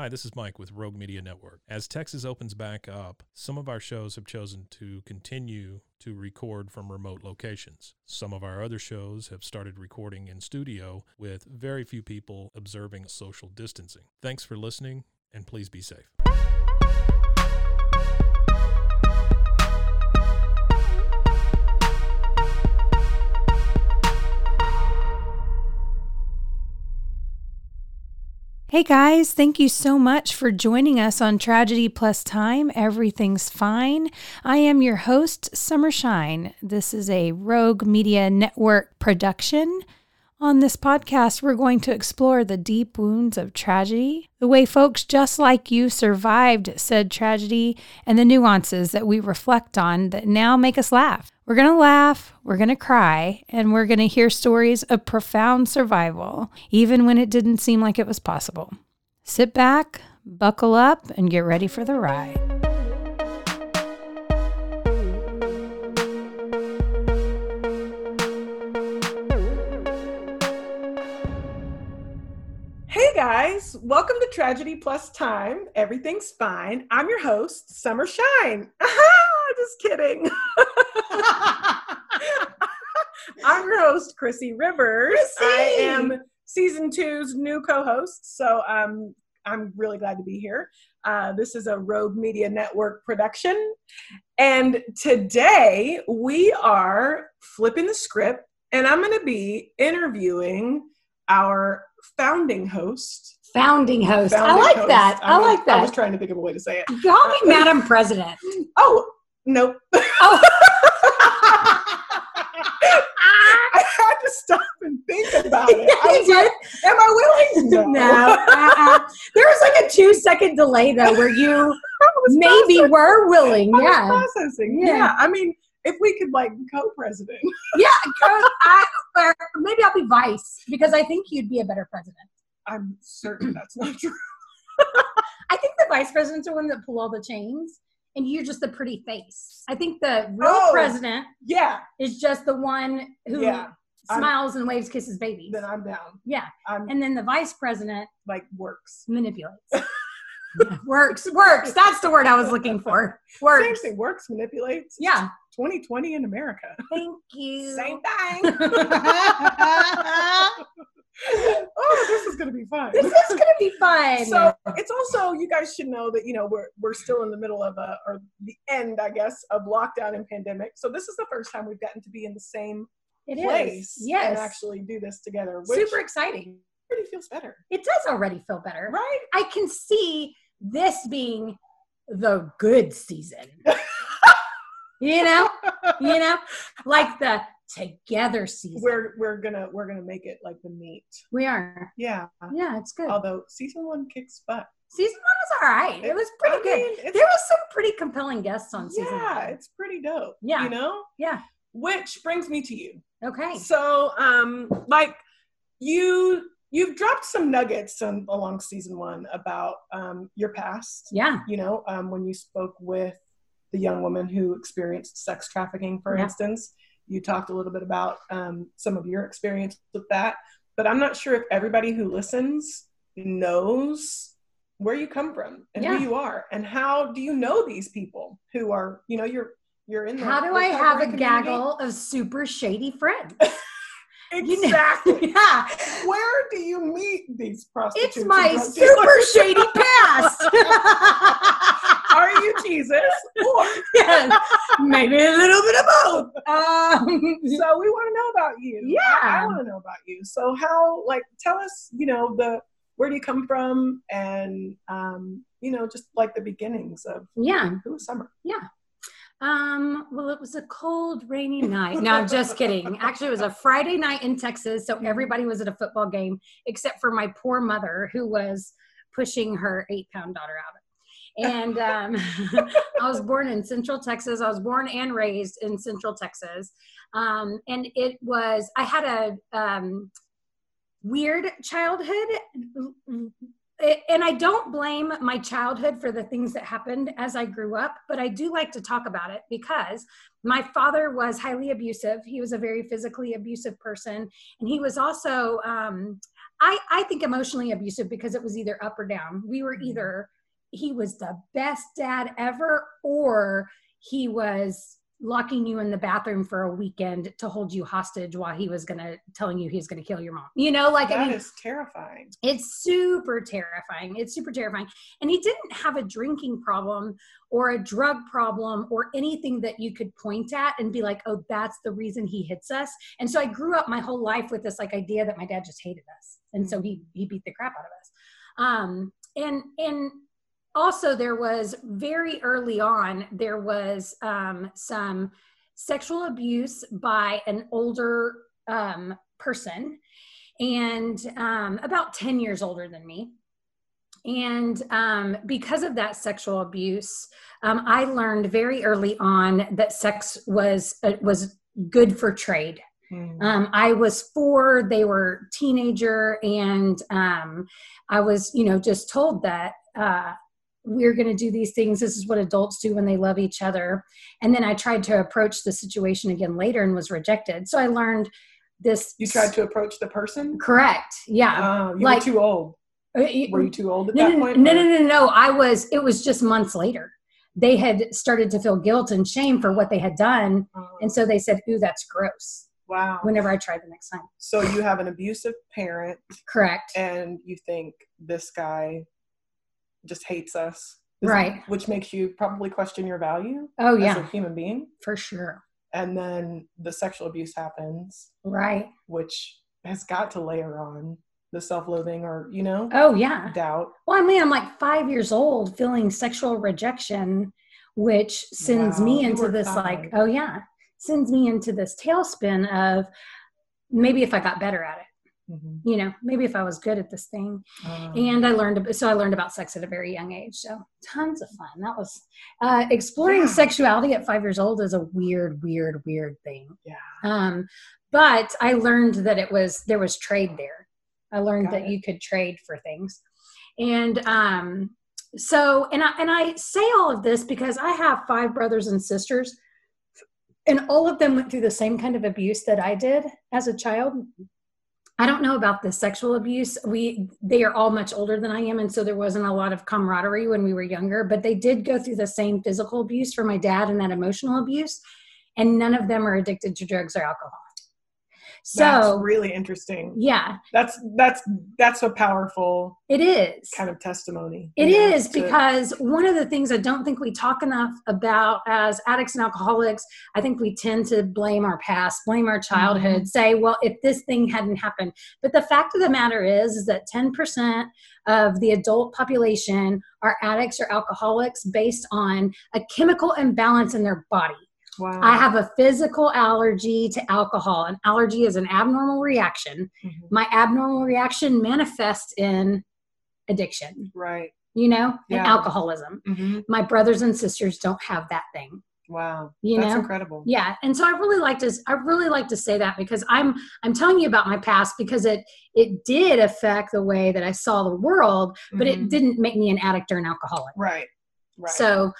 Hi, this is Mike with Rogue Media Network. As Texas opens back up, some of our shows have chosen to continue to record from remote locations. Some of our other shows have started recording in studio with very few people observing social distancing. Thanks for listening, and please be safe. Hey guys, thank you so much for joining us on Tragedy Plus Time. Everything's fine. I am your host, Summer Shine. This is a Rogue Media Network production. On this podcast, we're going to explore the deep wounds of tragedy, the way folks just like you survived said tragedy, and the nuances that we reflect on that now make us laugh. We're going to laugh, we're going to cry, and we're going to hear stories of profound survival, even when it didn't seem like it was possible. Sit back, buckle up, and get ready for the ride. Guys, welcome to Tragedy Plus Time. Everything's fine. I'm your host, Summer Shine. Just kidding. I'm your host, Chrissy Rivers. I am season two's new co-host, so um, I'm really glad to be here. Uh, this is a Rogue Media Network production, and today we are flipping the script, and I'm going to be interviewing our founding host. Founding host. Founding I like host. that. I, was- like that. I was trying to think of a way to say it. Call me uh, Madam President. Oh, nope. Oh. I had to stop and think about it. I was like, Am I willing? no. uh-uh. There was like a two second delay though where you maybe processing. were willing. I Yeah. processing. Yeah. Yeah. I mean, if we could like co-president. Yeah. I, or maybe I'll be vice because I think you'd be a better president. I'm certain that's not true. I think the vice president's the one that pull all the chains and you're just the pretty face. I think the real Oh. president Yeah. is just the one who Yeah. I'm- smiles and waves kisses babies. Then I'm down. Yeah. I'm And then the vice president like works. manipulates. Works, works. That's the word I was looking for. Works. thing. Works, manipulates. Yeah. 2020 in America. Thank you. Same thing. oh, this is gonna be fun. this is gonna be fun. so it's also you guys should know that you know we're we're still in the middle of a or the end i guess of lockdown and pandemic so this is the first time we've gotten to be in the same it is. place Yes. and actually do this together Super exciting. Pretty feels better It does already feel better. right I can see this being the good season. you know? You know? Like the together season. we're we're gonna we're gonna make it like the meat we are. yeah Yeah, it's good. although season one kicks butt season one was all right. It was pretty I good. mean, there was some pretty compelling guests on season yeah one. it's pretty dope Yeah. you know Yeah. which brings me to you Okay. So, um, like you, you've dropped some nuggets um, along season one about um, your past. Yeah. You know, um, when you spoke with the young woman who experienced sex trafficking, for Yeah. instance, you talked a little bit about um, some of your experience with that. But I'm not sure if everybody who listens knows where you come from and Yeah. who you are, and how do you know these people who are, you know, you're you're in. the How do I have a community. gaggle of super shady friends? Exactly. Yeah. Where do you meet these prostitutes? It's my super shady past. Are you Jesus? Or yes, maybe a little bit of both. Um, so we want to know about you. Yeah, I, I want to know about you. So how? Like, tell us. You know, the where do you come from, and um, you know, just like the beginnings of yeah, who was Summer. Yeah. Um, well, it was a cold, rainy night. No, I'm just kidding. Actually, it was a Friday night in Texas, so everybody was at a football game except for my poor mother, who was pushing her eight-pound daughter out. And um, I was born in Central Texas. I was born and raised in Central Texas, um, and it was I had a um, weird childhood and I don't blame my childhood for the things that happened as I grew up, but I do like to talk about it because my father was highly abusive. He was a very physically abusive person, and he was also, um, I, I think, emotionally abusive because it was either up or down. We were either he was the best dad ever, or he was locking you in the bathroom for a weekend to hold you hostage while he was gonna telling you he was gonna kill your mom. You know, like I mean, is terrifying. it's super terrifying. It's super terrifying. And he didn't have a drinking problem or a drug problem or anything that you could point at and be like, oh, that's the reason he hits us. And so I grew up my whole life with this like idea that my dad just hated us. And so he he beat the crap out of us. Um and and also there was very early on there was um some sexual abuse by an older um person and um, about 10 years older than me. And um, because of that sexual abuse, um, I learned very early on that sex was uh, was good for trade. Mm. Um, I was four; they were teenager, and um, I was, you know, just told that uh, we're going to do these things. This is what adults do when they love each other. And then I tried to approach the situation again later and was rejected. So I learned this. You tried to approach the person. Correct. Yeah. Oh, you like- were too old. Uh, Were you too old at no, that no, point? no, no, no, no. I was. It was just months later. They had started to feel guilt and shame for what they had done, Oh, and so they said, "Ooh, that's gross." wow. Whenever I tried the next time. So you have an abusive parent, Correct. and you think this guy just hates us, Right. Which makes you probably question your value Oh as yeah, a human being. for sure. And then the sexual abuse happens, Right. which has got to layer on the self-loathing or you know Oh yeah. doubt. Well, I mean, I'm like five years old, feeling sexual rejection, which sends Wow, me into this five. like, oh yeah, sends me into this tailspin of maybe if I got better at it, Mhm. you know, maybe if I was good at this thing. Um, and I learned so I learned about sex at a very young age. So tons of fun. That was uh, exploring Yeah. sexuality at five years old is a weird, weird, weird thing. yeah, Um, but I learned that it was there was trade there. I learned Got that it. you could trade for things, and um, so and I and I say all of this because I have five brothers and sisters, and all of them went through the same kind of abuse that I did as a child. I don't know about the sexual abuse. We they are all much older than I am, and so there wasn't a lot of camaraderie when we were younger. But they did go through the same physical abuse for my dad and that emotional abuse, and none of them are addicted to drugs or alcohol. That's So really interesting. yeah, That's that's that's a powerful it is. kind of testimony. It you know, is to- because one of the things I don't think we talk enough about as addicts and alcoholics, I think we tend to blame our past, blame our childhood, mm-hmm. say, well, if this thing hadn't happened. But the fact of the matter is, is that 10% of the adult population are addicts or alcoholics based on a chemical imbalance in their body. Wow. I have a physical allergy to alcohol. An allergy is an abnormal reaction. Mhm. My abnormal reaction manifests in addiction right. you know, Yeah. and alcoholism. Mhm. My brothers and sisters don't have that thing. Wow, You that's know? incredible. Yeah, and so I really like to I really like to say that because I'm I'm telling you about my past because it it did affect the way that I saw the world, but Mhm. it didn't make me an addict or an alcoholic. Right. Right. So,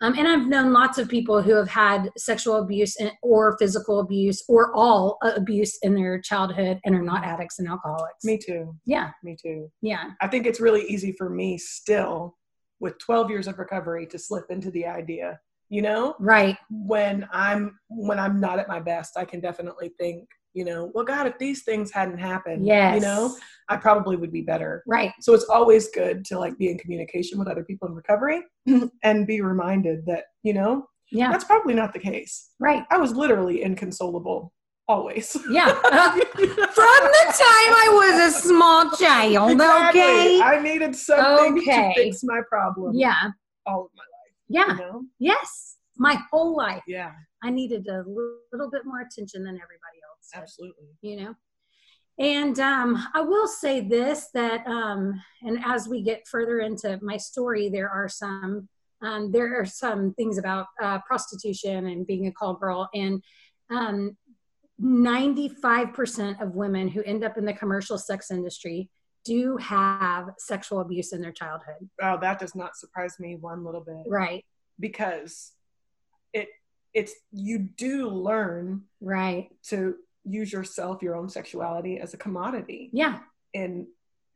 um, and I've known lots of people who have had sexual abuse and, or physical abuse or all uh, abuse in their childhood and are not addicts and alcoholics. me too. Yeah, Me too. yeah, I think it's really easy for me still with 12 years of recovery to slip into the idea, you know, right. when I'm when I'm not at my best, I can definitely think, you know, well God, if these things hadn't happened, Yes. you know, I probably would be better. Right. So it's always good to like be in communication with other people in recovery and be reminded that, you know, Yeah. That's probably not the case. Right. I was literally inconsolable always. Yeah. From the time I was a small child. Exactly. Okay. I needed something Okay. to fix my problem. Yeah. All of my life. Yeah. You know? Yes. My whole life. Yeah. I needed a little bit more attention than everybody Absolutely. You know? And um, I will say this that, um, and as we get further into my story, there are some um, there are some things about uh, prostitution and being a call girl, and um, 95% of women who end up in the commercial sex industry do have sexual abuse in their childhood. Oh, that does not surprise me one little bit. Right, Because it it's you do learn right. to use yourself, your own sexuality as a commodity Yeah, in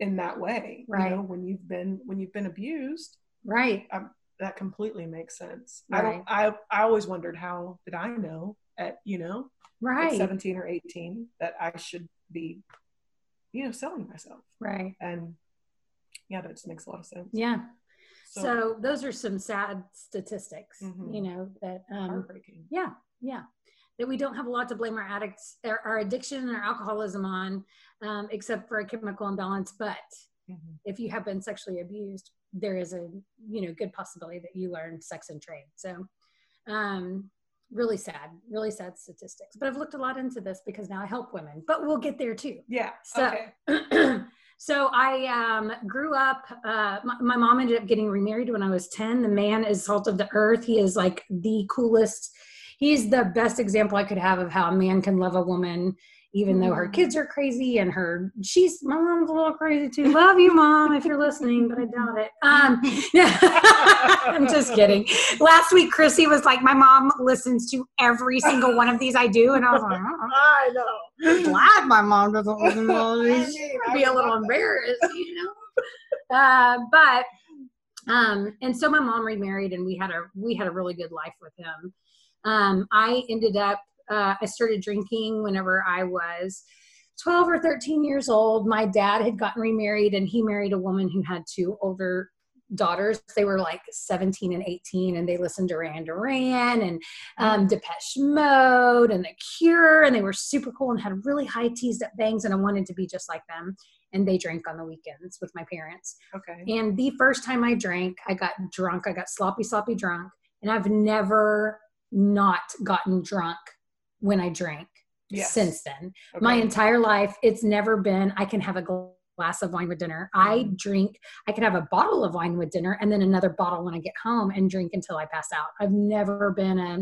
in that way. Right. You know, when you've been when you've been abused, right. that completely makes sense. I don't I I always wondered how did I know at, you know, at Right, 17 or 18 that I should be you know, selling myself. right. And yeah, that just makes a lot of sense. Yeah. So, those are some sad statistics, Mhm. you know, that um, heartbreaking. Yeah, yeah. That we don't have a lot to blame our addicts, our, our addiction and our alcoholism on, um, except for a chemical imbalance. But Mhm. if you have been sexually abused, there is a you know good possibility that you learn sex and trade. So, um, really sad, really sad statistics. But I've looked a lot into this because now I help women. But we'll get there too. Yeah. So, okay. so I um, grew up. Uh, my, my mom ended up getting remarried when I was ten. The man is salt of the earth. He is like the coolest. He's the best example I could have of how a man can love a woman, even though her Mm. kids are crazy and her she's my mom's a little crazy too. Love you, mom, if you're listening, but I doubt it. Um, I'm just kidding. Last week, Chrissy was like, "My mom listens to every single one of these I do," and I was like, "Oh, I know. I'm glad my mom doesn't listen to all these. I'd be a little embarrassed, you know. uh, but um, and so my mom remarried, and we had a we had a really good life with him. Um, I ended up uh, I started drinking whenever I was. 12 or 13 years old my dad had gotten remarried and he married a woman who had two older daughters they were like 17 and 18 and they listened to Duran Duran and um, Depeche Mode and The Cure, and they were super cool and had really high teased up bangs, and I wanted to be just like them. And they drank on the weekends with my parents. Okay. And the first time I drank, I got drunk. I got sloppy, sloppy drunk, and I've never not gotten drunk when I drank Yes. since then. Okay. My entire life, it's never been, I can have a glass of wine with dinner. I Mm-hmm. drink, I can have a bottle of wine with dinner and then another bottle when I get home and drink until I pass out. I've never been a,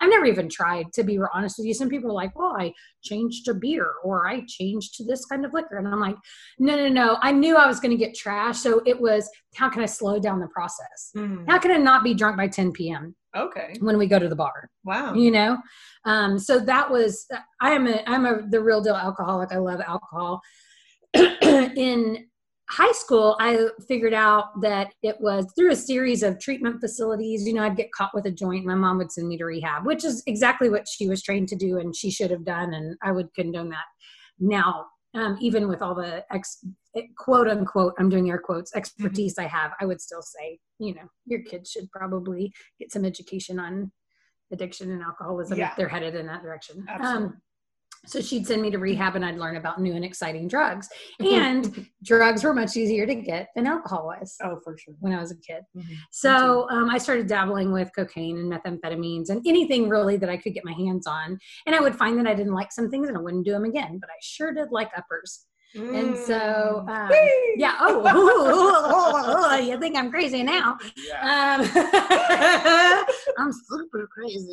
I've never even tried to be honest with you. Some people are like, well, I changed to beer or I changed to this kind of liquor. And I'm like, no, no, no. I knew I was going to get trash. So it was, how can I slow down the process? Mhm. How can I not be drunk by 10 p.m. Okay. when we go to the bar? Wow. you know um so that was i am a i'm a the real deal alcoholic i love alcohol in high school i figured out that it was through a series of treatment facilities you know i'd get caught with a joint my mom would send me to rehab which is exactly what she was trained to do and she should have done and i would condone that now um, even with all the ex quote unquote i'm doing air quotes expertise i have i would still say you know your kids should probably get some education on addiction and alcoholism Yeah. if they're headed in that direction. Absolutely. Um, so she'd send me to rehab and I'd learn about new and exciting drugs. And drugs were much easier to get than alcohol was oh, for sure. when I was a kid. Mhm. So um, I started dabbling with cocaine and methamphetamines and anything really that I could get my hands on. And I would find that I didn't like some things and I wouldn't do them again, but I sure did like uppers. And so, Mm. um, yeah. Oh, you think I'm crazy now? Yeah. Um, I'm super crazy.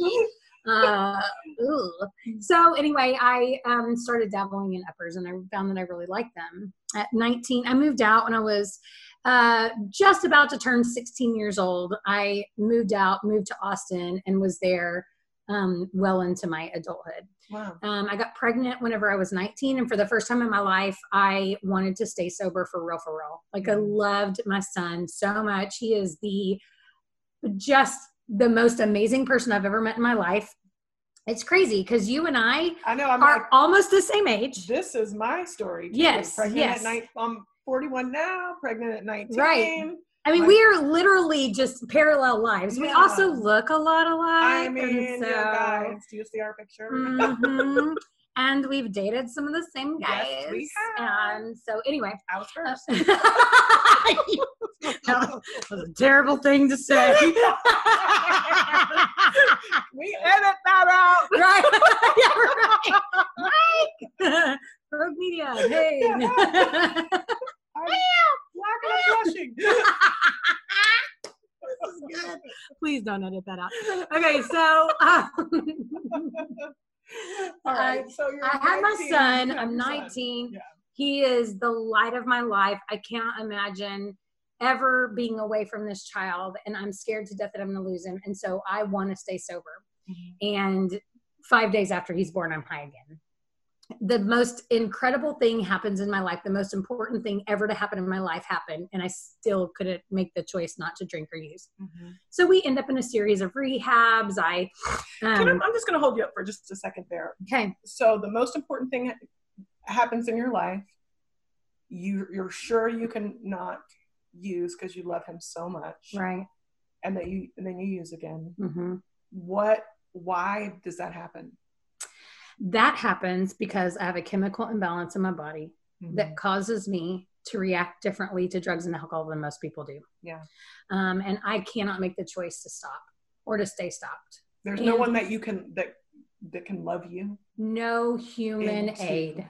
Uh, ooh. so anyway, I um, started dabbling in uppers, and I found that I really liked them. At 19, I moved out when I was uh, just about to turn 16 years old. I moved out, moved to Austin, and was there um, well into my adulthood. Wow. Um, I got pregnant whenever I was 19, and for the first time in my life, I wanted to stay sober for real, for real. Like I loved my son so much. He is the just the most amazing person I've ever met in my life. It's crazy because you and I I know. I'm are like, almost the same age. this is my story. too. Yes, Pregnant yes. at night. I'm 41 now. Pregnant at 19. Right. I mean, My- we are literally just parallel lives. We also look a lot alike. I mean, so, yeah, guys, do you see our picture? mhm. and we've dated some of the same guys. Yes, we have. And so, anyway, I was uh, first. that was a terrible thing to say. we edit that out. right? yeah, right. Mike, Rogue Media. Hey. I'm black blushing. Please don't edit that out. Okay, so um, All right, so you're I had my son. I'm your son. 19. Yeah. He is the light of my life. I cannot imagine ever being away from this child, and I'm scared to death that I'm going to lose him. And so I want to stay sober. Mm-hmm. And five days after he's born, I'm high again. The most incredible thing happens in my life. The most important thing ever to happen in my life happened, and I still couldn't make the choice not to drink or use. Mhm. So we end up in a series of rehabs. I, Can I- um, I'm just going to hold you up for just a second there. okay, So the most important thing happens in your life. You you're sure you can not use because you love him so much, right. and that you and then you use again. hmm What? Why does that happen? That happens because I have a chemical imbalance in my body Mm-hmm. that causes me to react differently to drugs and alcohol than most people do. Yeah. Um, and I cannot make the choice to stop or to stay stopped. There's no one that you can that that can love you. No human Into- aid.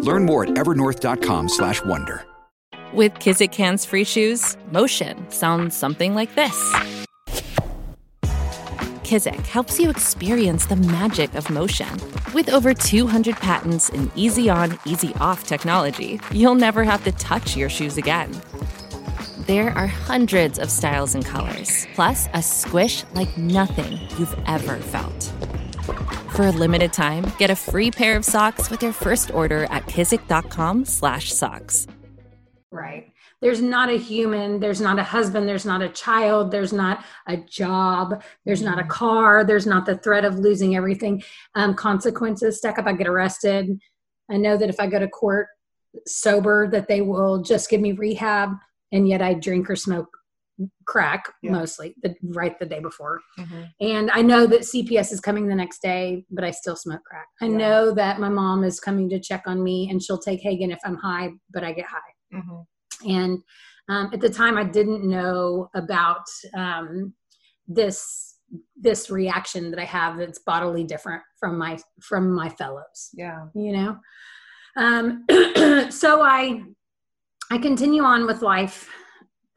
Learn more at evernorth.com slash wonder. With Kizik hands free shoes, motion sounds something like this. Kizik helps you experience the magic of motion. With over 200 patents and easy on, easy off technology, you'll never have to touch your shoes again. There are hundreds of styles and colors, plus a squish like nothing you've ever felt. For a limited time, get a free pair of socks with your first order at kizik.com/socks. Right. There's not a human, there's not a husband, there's not a child, there's not a job, there's not a car, there's not the threat of losing everything. Um, consequences stack up. I get arrested. I know that if I go to court sober, that they will just give me rehab, and yet I drink or smoke crack Yeah. mostly the right the day before. And I know that CPS is coming the next day, but I still smoke crack. I Yeah. know that my mom is coming to check on me and she'll take Hagen if I'm high, but I get high. Mhm. And um, at the time, I didn't know about um, this this reaction that I have that's bodily different from my from my fellows Yeah. you know um so i i continue on with life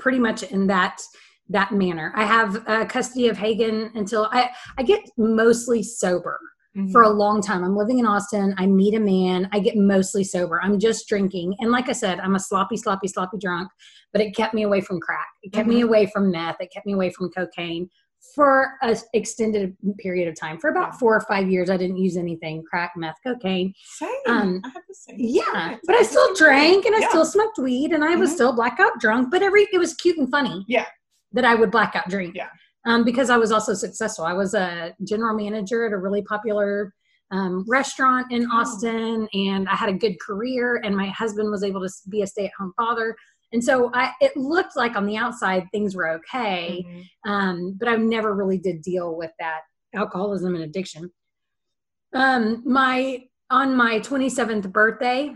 pretty much in that that manner. I have uh, custody of hagen until i i get mostly sober Mhm. for a long time. I'm living in austin. I meet a man. I get mostly sober. I'm just drinking. And like i said i'm a sloppy sloppy sloppy drunk but it kept me away from crack. It kept me away from meth. It kept me away from cocaine for an extended period of time for about four or five years i didn't use anything crack meth cocaine Same. Um, I have the same. yeah, experience. but I still drank and I Yeah. still smoked weed and I was Mhm. still blackout drunk. But every it was cute and funny. Yeah. that I would blackout drink. Yeah. um, because I was also successful. I was a general manager at a really popular um, restaurant in Oh. Austin, and I had a good career. And my husband was able to be a stay-at-home father, and so I, it looked like on the outside things were okay. Mhm. Um, but I never really did deal with that alcoholism and addiction. Um, my on my 27th birthday,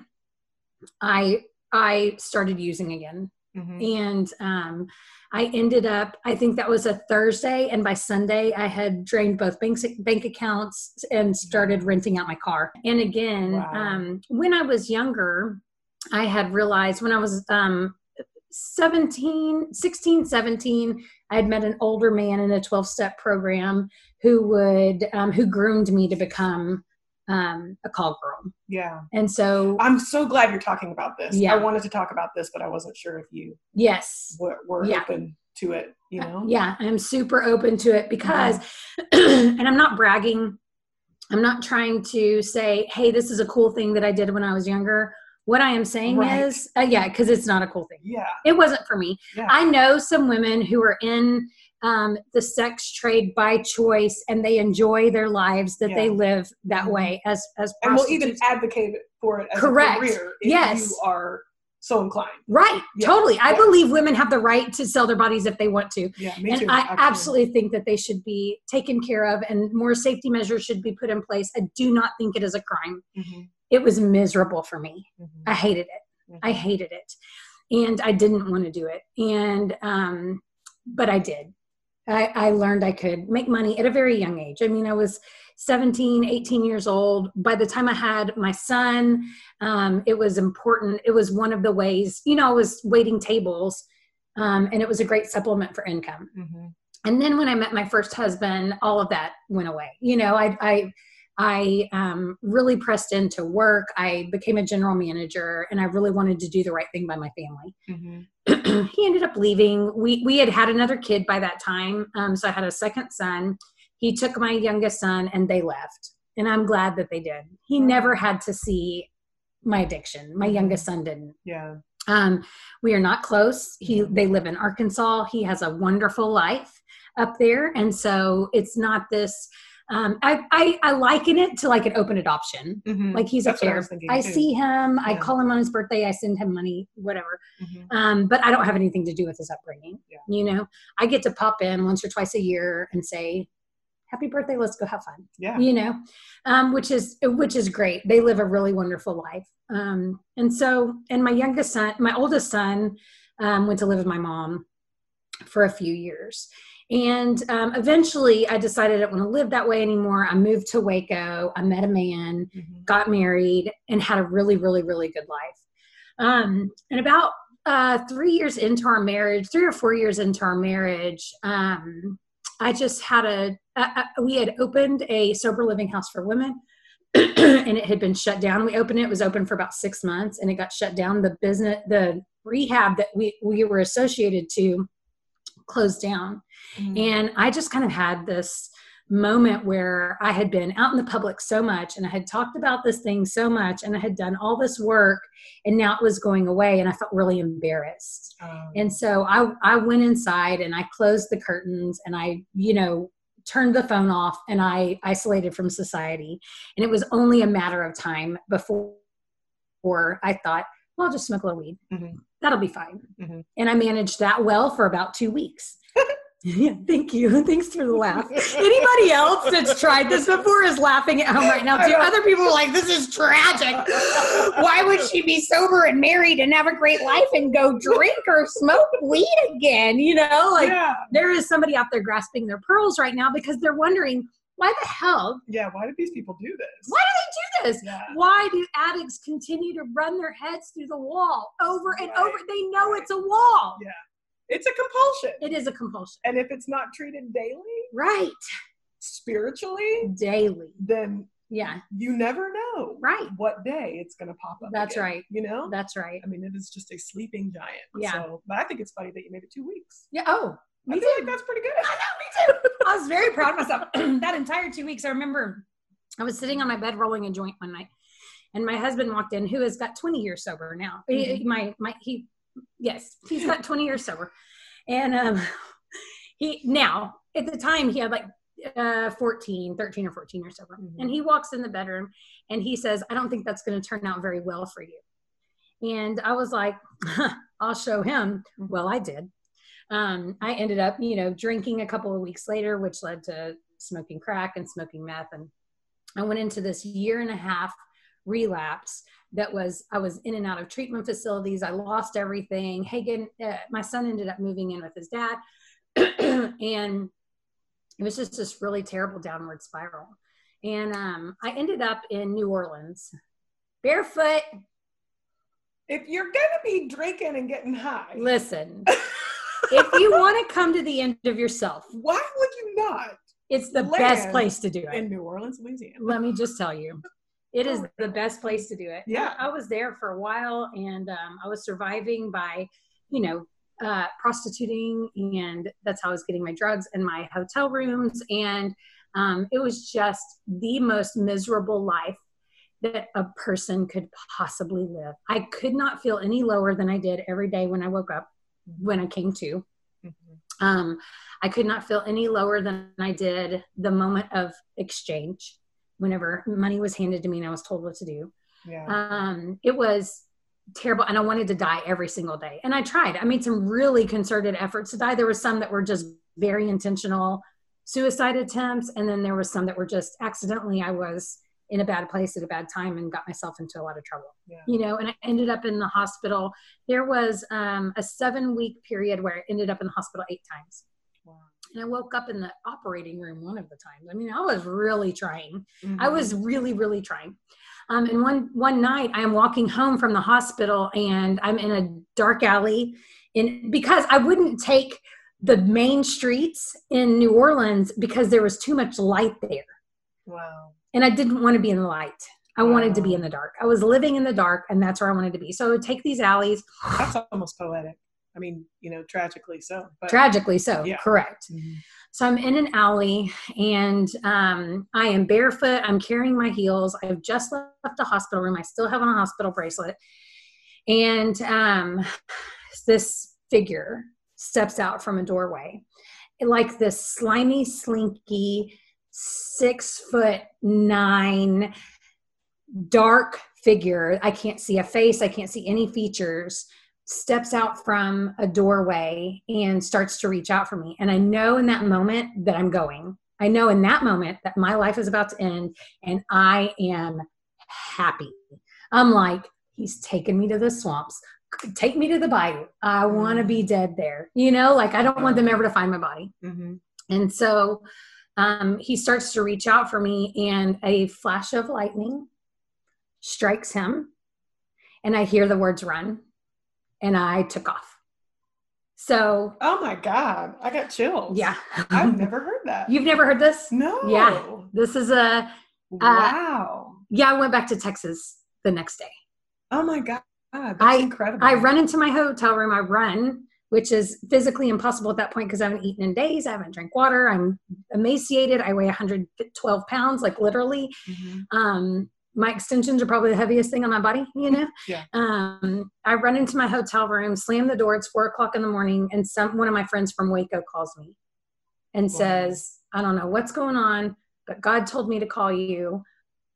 I I started using again. Mm-hmm. And um, I ended up, I think that was a Thursday, and by Sunday, I had drained both bank, bank accounts and started renting out my car. And again, wow. um, when I was younger, I had realized when I was um, 17, 16, 17, I had met an older man in a 12 step program who would, um, who groomed me to become um, a call girl. Yeah. And so I'm so glad you're talking about this. Yeah. I wanted to talk about this, but I wasn't sure if you yes were, were yeah. open to it, you know? Yeah, I'm super open to it because, mm-hmm. and I'm not bragging. I'm not trying to say, hey, this is a cool thing that I did when I was younger. What I am saying right. is, uh, yeah, because it's not a cool thing. Yeah. It wasn't for me. Yeah. I know some women who are in um, the sex trade by choice and they enjoy their lives that yeah. they live that mm-hmm. way as as and will even advocate for it as Correct. a career if yes. you are so inclined. Right. Yeah. Totally. I yeah. believe women have the right to sell their bodies if they want to. Yeah, me and too. I absolutely. absolutely think that they should be taken care of and more safety measures should be put in place. I do not think it is a crime. Mm-hmm. It was miserable for me. Mm-hmm. I hated it. Mm-hmm. I hated it. And I didn't want to do it. And um but I did. I, I learned I could make money at a very young age. I mean, I was 17, 18 years old. By the time I had my son, um, it was important. It was one of the ways, you know, I was waiting tables um, and it was a great supplement for income. Mm-hmm. And then when I met my first husband, all of that went away. You know, I, I I um, really pressed into work. I became a general manager, and I really wanted to do the right thing by my family. Mm-hmm. he ended up leaving. We we had had another kid by that time, um, so I had a second son. He took my youngest son, and they left. And I'm glad that they did. He never had to see my addiction. My mm-hmm. youngest son didn't. Yeah. Um, we are not close. He they live in Arkansas. He has a wonderful life up there, and so it's not this um, I, I, I liken it to like an open adoption. Mm-hmm. Like he's That's a fair. I, I see him. Yeah. I call him on his birthday. I send him money, whatever. Mm-hmm. Um, but I don't have anything to do with his upbringing. Yeah. You know, I get to pop in once or twice a year and say, "Happy birthday! Let's go have fun." Yeah. You know, um, which is which is great. They live a really wonderful life. Um, and so, and my youngest son, my oldest son, um, went to live with my mom for a few years and um, eventually, I decided I didn't want to live that way anymore. I moved to Waco. I met a man, mm-hmm. got married, and had a really, really, really good life. Um, and about uh, three years into our marriage, three or four years into our marriage, um, I just had a, we had opened a sober living house for women. and it had been shut down. We opened it, it was open for about six months and it got shut down. The business, the rehab that we, we were associated to closed down. Mm-hmm. And I just kind of had this moment where I had been out in the public so much and I had talked about this thing so much and I had done all this work and now it was going away and I felt really embarrassed. Um, and so I I went inside and I closed the curtains and I, you know, turned the phone off and I isolated from society. And it was only a matter of time before, before I thought, well, I'll just smoke a little weed. Mm-hmm. That'll be fine. Mm-hmm. And I managed that well for about two weeks. yeah, thank you. Thanks for the laugh. Anybody else that's tried this before is laughing at home right now too. Other people are like, this is tragic. Why would she be sober and married and have a great life and go drink or smoke weed again? You know, like yeah. there is somebody out there grasping their pearls right now because they're wondering, why the hell? Yeah, why do these people do this? Why do they do this? Yeah. Why do addicts continue to run their heads through the wall over and right. over? They know right. it's a wall. Yeah. It's a compulsion. It is a compulsion. And if it's not treated daily, right, spiritually, daily, then yeah, you never know, right, what day it's going to pop up. That's again, right. You know, that's right. I mean, it is just a sleeping giant. Yeah. So, but I think it's funny that you made it two weeks. Yeah. Oh, me I feel too. like that's pretty good. I know, me too. I was very proud of myself. that entire two weeks, I remember I was sitting on my bed rolling a joint one night, and my husband walked in, who has got 20 years sober now. Mm-hmm. He, my my he, yes, he's got 20 years sober, and um, he now at the time he had like uh 14 13 or 14 years sober mm-hmm. and he walks in the bedroom and he says i don't think that's going to turn out very well for you and i was like i'll show him well i did um, I ended up, you know, drinking a couple of weeks later, which led to smoking crack and smoking meth. And I went into this year and a half relapse that was I was in and out of treatment facilities. I lost everything. Hagen, uh, my son ended up moving in with his dad, and it was just this really terrible downward spiral. And um, I ended up in New Orleans, barefoot. If you're gonna be drinking and getting high, Listen, if you want to come to the end of yourself, why would you not? it's the best place to do it. In New Orleans, Louisiana. let me just tell you it is the best place to do it Yeah. i was there for a while and um, i was surviving by you know uh, prostituting and that's how i was getting my drugs in my hotel rooms and um, it was just the most miserable life that a person could possibly live i could not feel any lower than i did every day when i woke up when i came to Mm-hmm. um, I could not feel any lower than I did the moment of exchange, whenever money was handed to me and I was told what to do. Yeah. Um, it was terrible, and I wanted to die every single day. And I tried. I made some really concerted efforts to die. There were some that were just very intentional suicide attempts, and then there was some that were just accidentally. I was in a bad place at a bad time and got myself into a lot of trouble yeah. you know, and I ended up in the hospital. There was um, a seven week period where I ended up in the hospital eight times. Wow. And I woke up in the operating room one of the times. I mean, I was really trying. I Mhm. was really, really trying. Um, and one one night, I'm walking home from the hospital, and I'm in a dark alley, in because I wouldn't take the main streets in New Orleans because there was too much light there Wow. And I didn't want to be in the light. I wanted to be in the dark. I was living in the dark, and that's where I wanted to be. So I would take these alleys, That's almost poetic. I mean, you know, tragically so. But tragically so, Yeah. correct. Mhm. So I'm in an alley, and um, I am barefoot. I'm carrying my heels. I've just left the hospital room. I still have on a hospital bracelet, and um, this figure steps out from a doorway, like this slimy, slinky, six foot nine dark figure. I can't see a face, I can't see any features. Steps out from a doorway and starts to reach out for me. And I know in that moment that I'm going. I know in that moment that my life is about to end and I am happy. I'm like, he's taking me to the swamps. Take me to the bayou. I want to be dead there. You know, like I don't want them ever to find my body. Mhm. And so um, he starts to reach out for me, and a flash of lightning strikes him. And I hear the words run, and I took off. So, Oh my God. I got chills. yeah. I've never heard that. You've never heard this? no. Yeah. This is a, Wow. yeah, I went back to Texas the next day. oh my God. That's I- incredible. I run into my hotel room. I run, which is physically impossible at that point because I haven't eaten in days. I haven't drank water. I'm emaciated. I weigh 112 pounds, like literally. Mhm. Um, my extensions are probably the heaviest thing on my body, you know? Yeah. Um, I run into my hotel room, slam the door. It's four o'clock in the morning, and some one of my friends from Waco calls me and Wow. says, I don't know what's going on, but God told me to call you.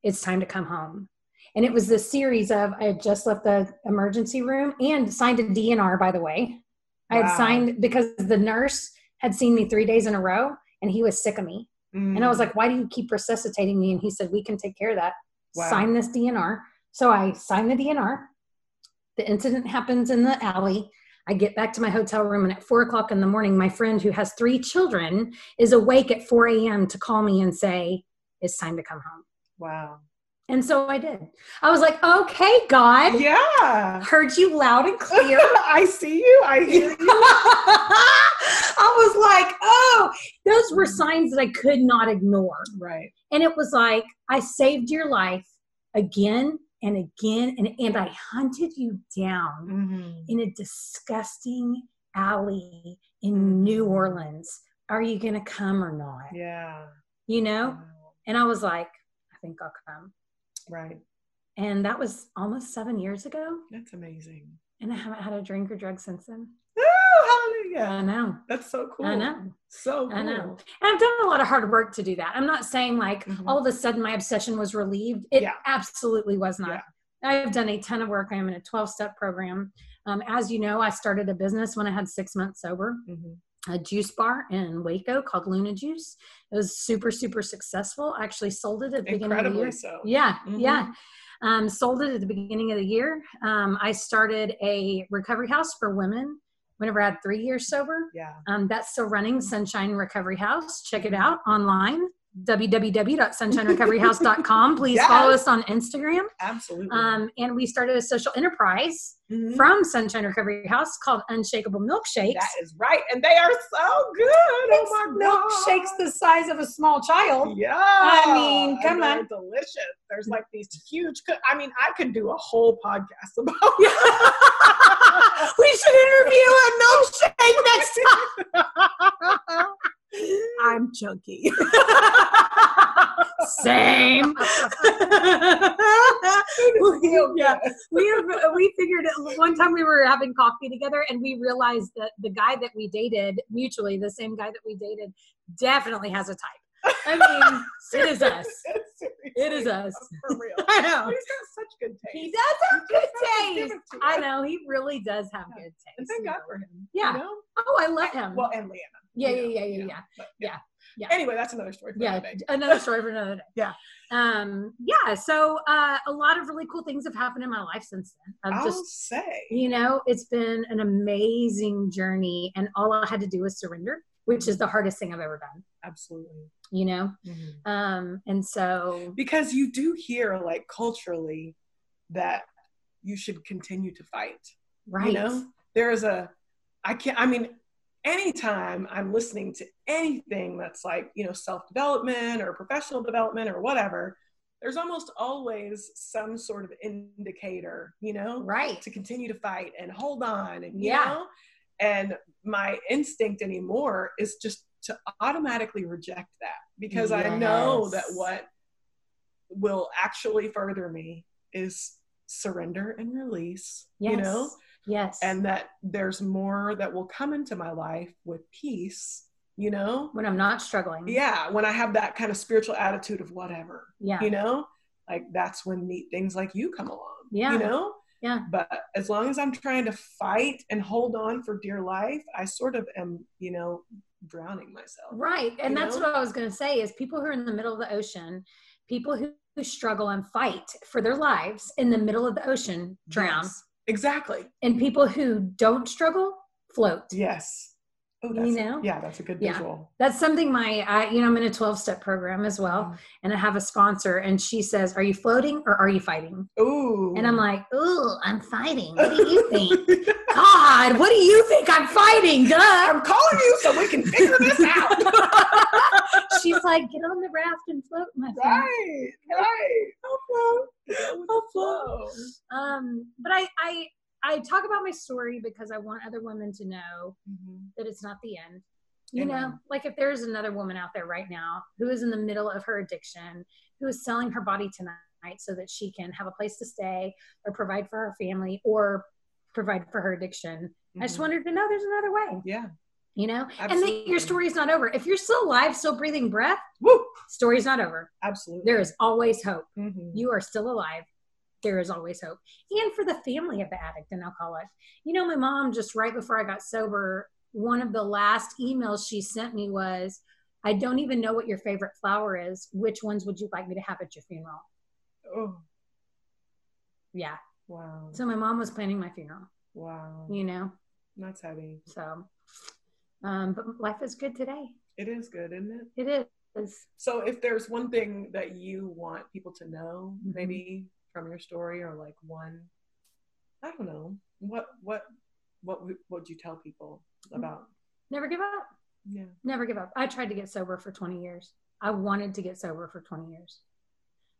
It's time to come home. And it was this series of I had just left the emergency room and signed a DNR, by the way. I had Wow. signed because the nurse had seen me three days in a row and he was sick of me. And I was Mm. like, why do you keep resuscitating me? And he said, we can take care of that. Wow. Sign this DNR. So I signed the DNR. The incident happens in the alley. I get back to my hotel room, and at four o'clock in the morning, my friend who has three children is awake at 4 a.m. to call me and say, It's time to come home. Wow. And so I did. I was like, Okay, God, Yeah. heard you loud and clear. I see you. I hear you. I was like, Oh, those were signs that I could not ignore. Right. And it was like, I saved your life again and again, and, and I hunted you down Mhm. in a disgusting alley in New Orleans. Are you going to come or not? Yeah. You know? Wow. And I was like, I think I'll come. Right. And that was almost seven years ago. That's amazing. And I haven't had a drink or drug since then. Oh, hallelujah. I know. That's so cool. I know. So cool. I know. And I've done a lot of hard work to do that. I'm not saying like Mhm. all of a sudden my obsession was relieved. It Yeah. absolutely was not. I've done a ton of work. I'm in a 12 step program. Um, as you know, I started a business when I had six months sober, Mhm. A juice bar in Waco called Luna Juice. It was super, super successful. I actually sold it at the beginning of the year. so. Yeah, Mhm. yeah. Um, sold it at the beginning of the year. Um, I started a recovery house for women whenever I had three years sober. Yeah. Um, that's still running, Sunshine Recovery House. Check it out online www.sunshinerecoveryhouse.com. Please Yes. follow us on Instagram. Absolutely. Um, and we started a social enterprise Mhm. from Sunshine Recovery House called Unshakable Milkshakes. that is right. And they are so good. It's oh my God. milkshakes the size of a small child. Yeah. I mean, come on. Delicious. There's like these huge, co- I mean, I could do a whole podcast about we should interview a milkshake next time. I'm chunky. Same. Feel yeah, we have, we figured it, one time we were having coffee together and we realized that the guy that we dated mutually, the same guy that we dated, definitely has a type. I mean, it is us. It is us. For real. I know. He's got such good taste. He does have You good just have to taste. I know he really does have Yeah. good taste. And thank God for him. Yeah. You know? Oh, I love him. Well, and Leanna. yeah, yeah, know, yeah, you yeah, know, yeah. but Yeah, yeah. Anyway, that's another story for yeah another day. another story for another day Yeah. um yeah so uh a lot of really cool things have happened in my life since then i've I'll just say. you know it's been an amazing journey and all i had to do was surrender which is the hardest thing i've ever done Absolutely. you know Mhm. um and so Because you do hear, like, culturally, that you should continue to fight. right You know, there is a, I can't, I mean, anytime I'm listening to anything that's like, you know, self development or professional development or whatever, there's almost always some sort of indicator, you know, right to continue to fight and hold on and, you Yeah. know, and my instinct anymore is just to automatically reject that because I know that what will actually further me is surrender and release, yes. you know, yes. And that there's more that will come into my life with peace, you know? when i'm not struggling. Yeah, when I have that kind of spiritual attitude of whatever, yeah. you know, like that's when neat things like you come along, Yeah. you know? Yeah. But as long as I'm trying to fight and hold on for dear life, I sort of am, you know, drowning myself. Right. And that's know? what I was going to say is people who are in the middle of the ocean, people who, who struggle and fight for their lives in the middle of the ocean drown. Yes, exactly. And people who don't struggle float. Yes. Oh, You know? yeah, that's a good Yeah. visual. That's something my, I, you know, I'm in a 12 step program as well. Mm. And I have a sponsor and she says, Are you floating or are you fighting? Ooh. And I'm like, Ooh, I'm fighting. What do you think? God, what do you think I'm fighting? Duh. I'm calling you so we can figure this out. She's like, Get on the raft and float, my friend. right, right. I'll float. Go with the I'll flow. um but I, I i talk about my story because i want other women to know Mhm. that it's not the end you know like if there's another woman out there right now who is in the middle of her addiction who is selling her body tonight so that she can have a place to stay or provide for her family or provide for her addiction i just wanted to know there's another way Yeah. you know and that Absolutely. your story's not over if you're still alive still breathing breath Woo. story's not over Absolutely. there is always hope Mhm. you are still alive there is always hope and for the family of the addict and alcoholic you know my mom just right before i got sober one of the last emails she sent me was i don't even know what your favorite flower is which ones would you like me to have at your funeral Oh, yeah wow. so my mom was planning my funeral Wow. you know That's heavy. so um but life is good today It is good, isn't it? it is So if there's one thing that you want people to know, Mhm. maybe from your story or like one, I don't know, what what what would what would you tell people about? never give up? Yeah. never give up. I tried to get sober for 20 years. I wanted to get sober for 20 years.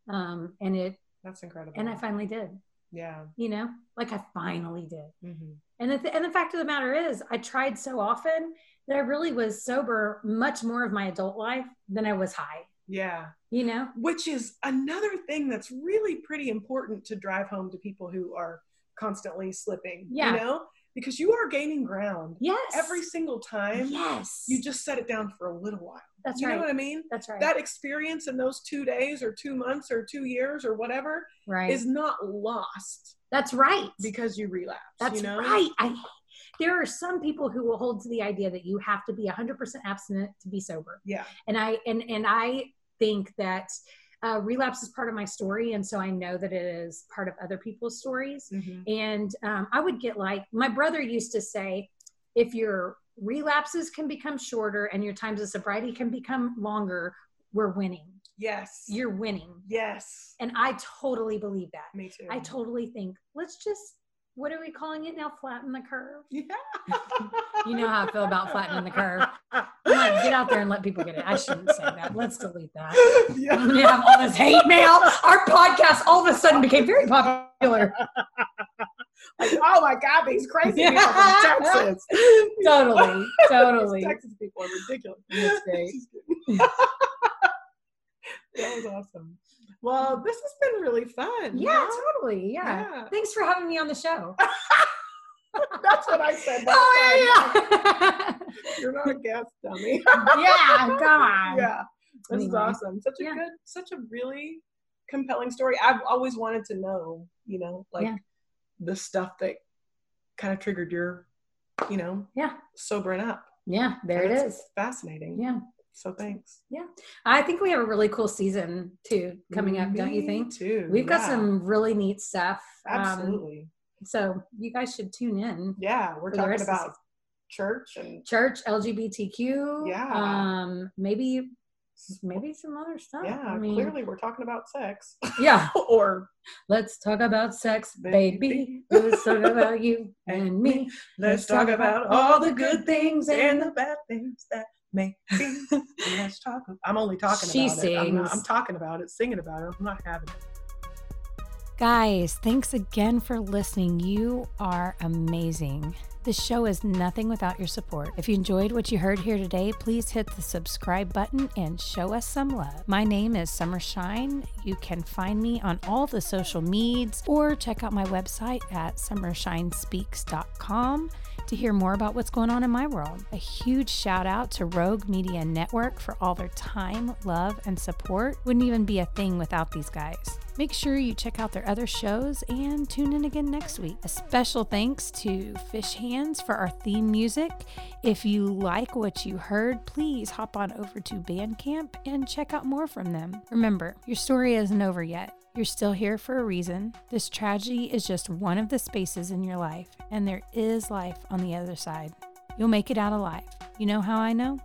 Um and it That's incredible. and i finally did. Yeah. you know? Like i finally did. Hmm and the, th- and the fact of the matter is i tried so often that i really was sober much more of my adult life than i was high Yeah. you know Which is another thing that's really pretty important to drive home to people who are constantly slipping. Yeah. You know? Because you are gaining ground yes every single time. yes You just set it down for a little while. that's you right know what I mean? that's right That experience in those two days or two months or two years or whatever right is not lost that's right because you relapse. that's you know? right i there are some people who will hold to the idea that you have to be 100% abstinent to be sober Yeah. and i and and i think that uh, relapse is part of my story, and so I know that it is part of other people's stories. Mhm. And um, I would get like my brother used to say, if your relapses can become shorter and your times of sobriety can become longer, we're winning. Yes. You're winning. yes. And I totally believe that. Me too. I totally think, let's just, what are we calling it now? Flatten the curve. Yeah. You know how I feel about flattening the curve. I'm like, get out there and let people get it. I shouldn't say that. Let's delete that. Yeah. We have all this hate mail. Our podcast all of a sudden became very popular. Like, oh my God, these crazy people from Texas. Totally, totally. Texas people are ridiculous. That's great. That was awesome. Well, this has been really fun. Yeah, huh? totally. Yeah. Yeah. Thanks for having me on the show. That's what I said. oh, time. yeah. You're not a guest dummy. yeah, come on. yeah. This is awesome. Such a Yeah. good, such a really compelling story. I've always wanted to know, you know, like Yeah. the stuff that kind of triggered your, you know, Yeah. sobering up. Yeah, there And it's Fascinating. Yeah. So thanks. Yeah. I think we have a really cool season too coming up, don't you think? Too. We've got some really neat stuff. Um, Absolutely. so you guys should tune in. yeah, we're talking rest of the about church and Church, LGBTQ. Yeah. Um, maybe maybe some other stuff. yeah, I mean, clearly we're talking about sex. Yeah. or Let's talk about sex, Baby. baby. Let's talk about you and me. let's talk about all the good things and the bad things that may be. let's talk. I'm only talking She about it. I'm, not- I'm talking about it, singing about it. I'm not having it. Guys, thanks again for listening. You are amazing. This show is nothing without your support. If you enjoyed what you heard here today, please hit the subscribe button and show us some love. My name is Summer Shine. You can find me on all the social medias or check out my website at summershinespeaks.com to hear more about what's going on in my world. A huge shout out to Rogue Media Network for all their time, love, and support. Wouldn't even be a thing without these guys. Make sure you check out their other shows and tune in again next week. A special thanks to Fish Hands for our theme music. If you like what you heard, please hop on over to Bandcamp and check out more from them. Remember, your story isn't over yet. You're still here for a reason. This tragedy is just one of the spaces in your life, and there is life on the other side. You'll make it out alive. You know how I know?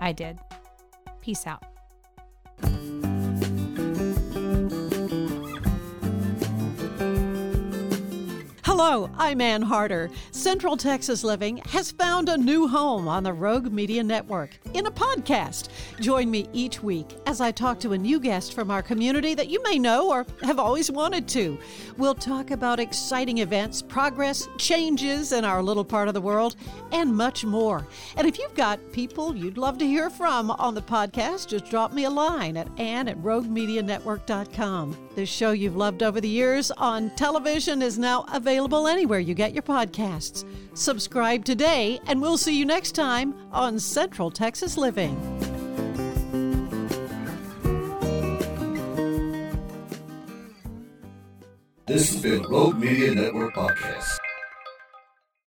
I did. Peace out. Hello, I'm Ann Harder. Central Texas Living has found a new home on the Rogue Media Network in a podcast. Join me each week as I talk to a new guest from our community that you may know or have always wanted to. We'll talk about exciting events, progress, changes in our little part of the world, and much more. And if you've got people you'd love to hear from on the podcast, just drop me a line at ann at roguemedianetwork.com. This show you've loved over the years on television is now available anywhere you get your podcasts. Subscribe today, and we'll see you next time on Central Texas Living. This has been Rogue Media Network Podcast.